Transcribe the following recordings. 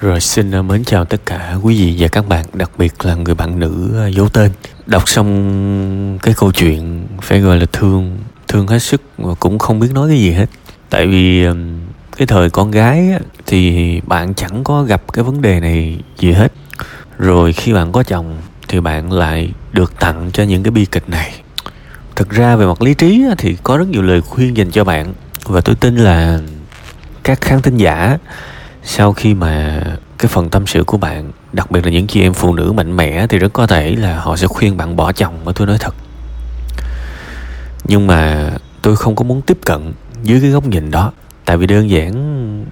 Rồi xin ờ, mến chào tất cả quý vị và các bạn, đặc biệt là người bạn nữ ờ, giấu tên. Đọc xong cái câu chuyện phải gọi là thương, thương hết sức và cũng không biết nói cái gì hết. Tại vì cái thời con gái thì bạn chẳng có gặp cái vấn đề này gì hết. Rồi khi bạn có chồng thì bạn lại được tặng cho những cái bi kịch này. Thực ra về mặt lý trí thì có rất nhiều lời khuyên dành cho bạn và tôi tin là các khán thính giả sau khi mà cái phần tâm sự của bạn, đặc biệt là những chị em phụ nữ mạnh mẽ thì rất có thể là họ sẽ khuyên bạn bỏ chồng mà tôi nói thật. Nhưng mà tôi không có muốn tiếp cận dưới cái góc nhìn đó, tại vì đơn giản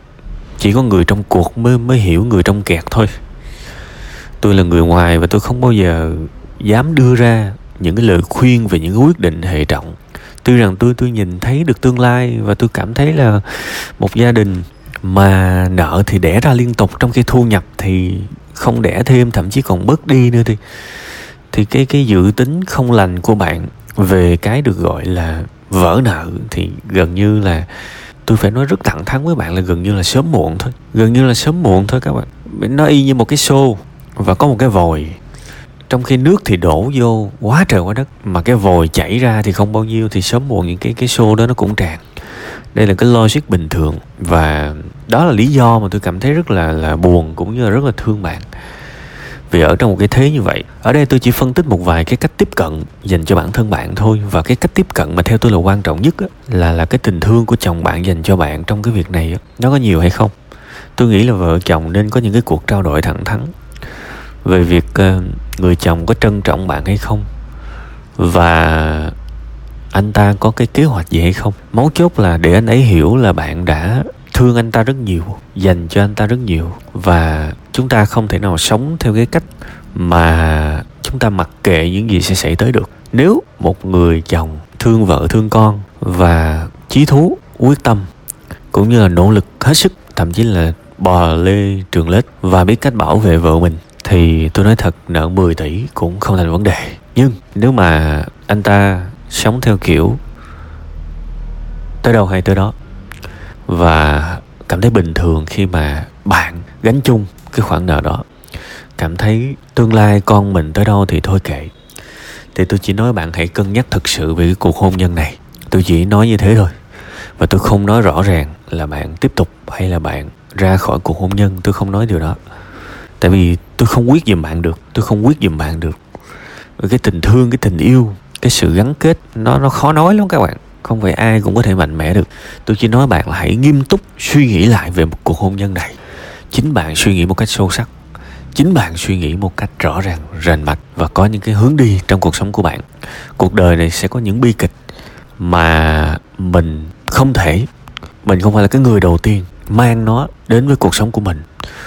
chỉ có người trong cuộc mới mới hiểu người trong kẹt thôi. Tôi là người ngoài và tôi không bao giờ dám đưa ra những cái lời khuyên về những cái quyết định hệ trọng. Tuy rằng tôi tôi nhìn thấy được tương lai và tôi cảm thấy là một gia đình mà nợ thì đẻ ra liên tục trong khi thu nhập thì không đẻ thêm, thậm chí còn bớt đi nữa thì thì cái cái dự tính không lành của bạn về cái được gọi là vỡ nợ thì gần như là, tôi phải nói rất thẳng thắn với bạn là gần như là sớm muộn thôi. Gần như là sớm muộn thôi các bạn. Nó y như một cái xô và có một cái vòi. Trong khi nước thì đổ vô, quá trời quá đất. Mà cái vòi chảy ra thì không bao nhiêu thì sớm muộn những cái cái xô đó nó cũng tràn đây là cái logic bình thường và đó là lý do mà tôi cảm thấy rất là là buồn cũng như là rất là thương bạn. Vì ở trong một cái thế như vậy ở đây tôi chỉ phân tích một vài cái cách tiếp cận dành cho bản thân bạn thôi. Và cái cách tiếp cận mà theo tôi là quan trọng nhất á, là là cái tình thương của chồng bạn dành cho bạn trong cái việc này á, nó có nhiều hay không? Tôi nghĩ là vợ chồng nên có những cái cuộc trao đổi thẳng thắn về việc uh, người chồng có trân trọng bạn hay không? Và anh ta có cái kế hoạch gì hay không? Mấu chốt là để anh ấy hiểu là bạn đã thương anh ta rất nhiều, dành cho anh ta rất nhiều. Và chúng ta không thể nào sống theo cái cách mà chúng ta mặc kệ những gì sẽ xảy tới được. Nếu một người chồng thương vợ, thương con và chí thú, quyết tâm, cũng như là nỗ lực hết sức, thậm chí là bò lê trường lết và biết cách bảo vệ vợ mình, thì tôi nói thật, nợ 10 tỷ cũng không thành vấn đề. Nhưng nếu mà anh ta sống theo kiểu tới đâu hay tới đó. Và cảm thấy bình thường khi mà bạn gánh chung cái khoản nợ đó. Cảm thấy tương lai con mình tới đâu thì thôi kệ. Thì tôi chỉ nói bạn hãy cân nhắc thực sự về cái cuộc hôn nhân này. Tôi chỉ nói như thế thôi. Và tôi không nói rõ ràng là bạn tiếp tục hay là bạn ra khỏi cuộc hôn nhân. Tôi không nói điều đó. Tại vì tôi không quyết giùm bạn được. Tôi không quyết giùm bạn được. Cái tình thương, cái tình yêu cái sự gắn kết, nó nó khó nói lắm các bạn. Không phải ai cũng có thể mạnh mẽ được. Tôi chỉ nói bạn là hãy nghiêm túc suy nghĩ lại về một cuộc hôn nhân này. Chính bạn suy nghĩ một cách sâu sắc. Chính bạn suy nghĩ một cách rõ ràng, rành mạch và có những cái hướng đi trong cuộc sống của bạn. Cuộc đời này sẽ có những bi kịch mà mình không thể, mình không phải là cái người đầu tiên mang nó đến với cuộc sống của mình.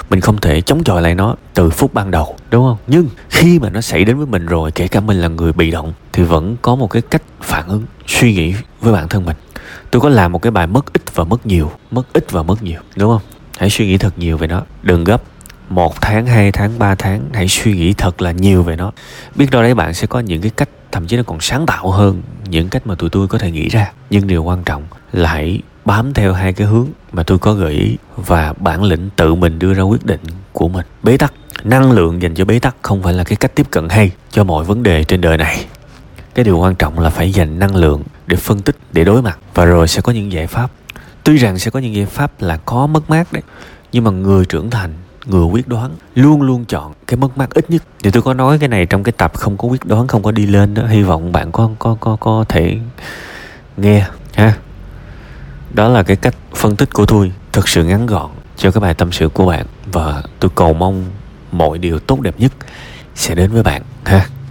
Mình không thể chống chọi lại nó từ phút ban đầu, đúng không? Nhưng khi mà nó xảy đến với mình rồi, kể cả mình là người bị động thì vẫn có một cái cách phản ứng, suy nghĩ với bản thân mình. Tôi có làm một cái bài mất ít và mất nhiều, mất ít và mất nhiều, đúng không? Hãy suy nghĩ thật nhiều về nó, đừng gấp. Một tháng, hai tháng, ba tháng, hãy suy nghĩ thật là nhiều về nó. Biết đâu đấy bạn sẽ có những cái cách, thậm chí nó còn sáng tạo hơn những cách mà tụi tôi có thể nghĩ ra. Nhưng điều quan trọng là hãy bám theo hai cái hướng mà tôi có gợi ý và bản lĩnh tự mình đưa ra quyết định của mình. Bế tắc, năng lượng dành cho bế tắc không phải là cái cách tiếp cận hay cho mọi vấn đề trên đời này cái điều quan trọng là phải dành năng lượng để phân tích, để đối mặt. Và rồi sẽ có những giải pháp. Tuy rằng sẽ có những giải pháp là có mất mát đấy, nhưng mà người trưởng thành, người quyết đoán luôn luôn chọn cái mất mát ít nhất. Thì tôi có nói cái này trong cái tập không có quyết đoán, không có đi lên đó. Hy vọng bạn có có có có thể nghe, ha. Đó là cái cách phân tích của tôi thật sự ngắn gọn cho cái bài tâm sự của bạn. Và tôi cầu mong mọi điều tốt đẹp nhất sẽ đến với bạn, ha.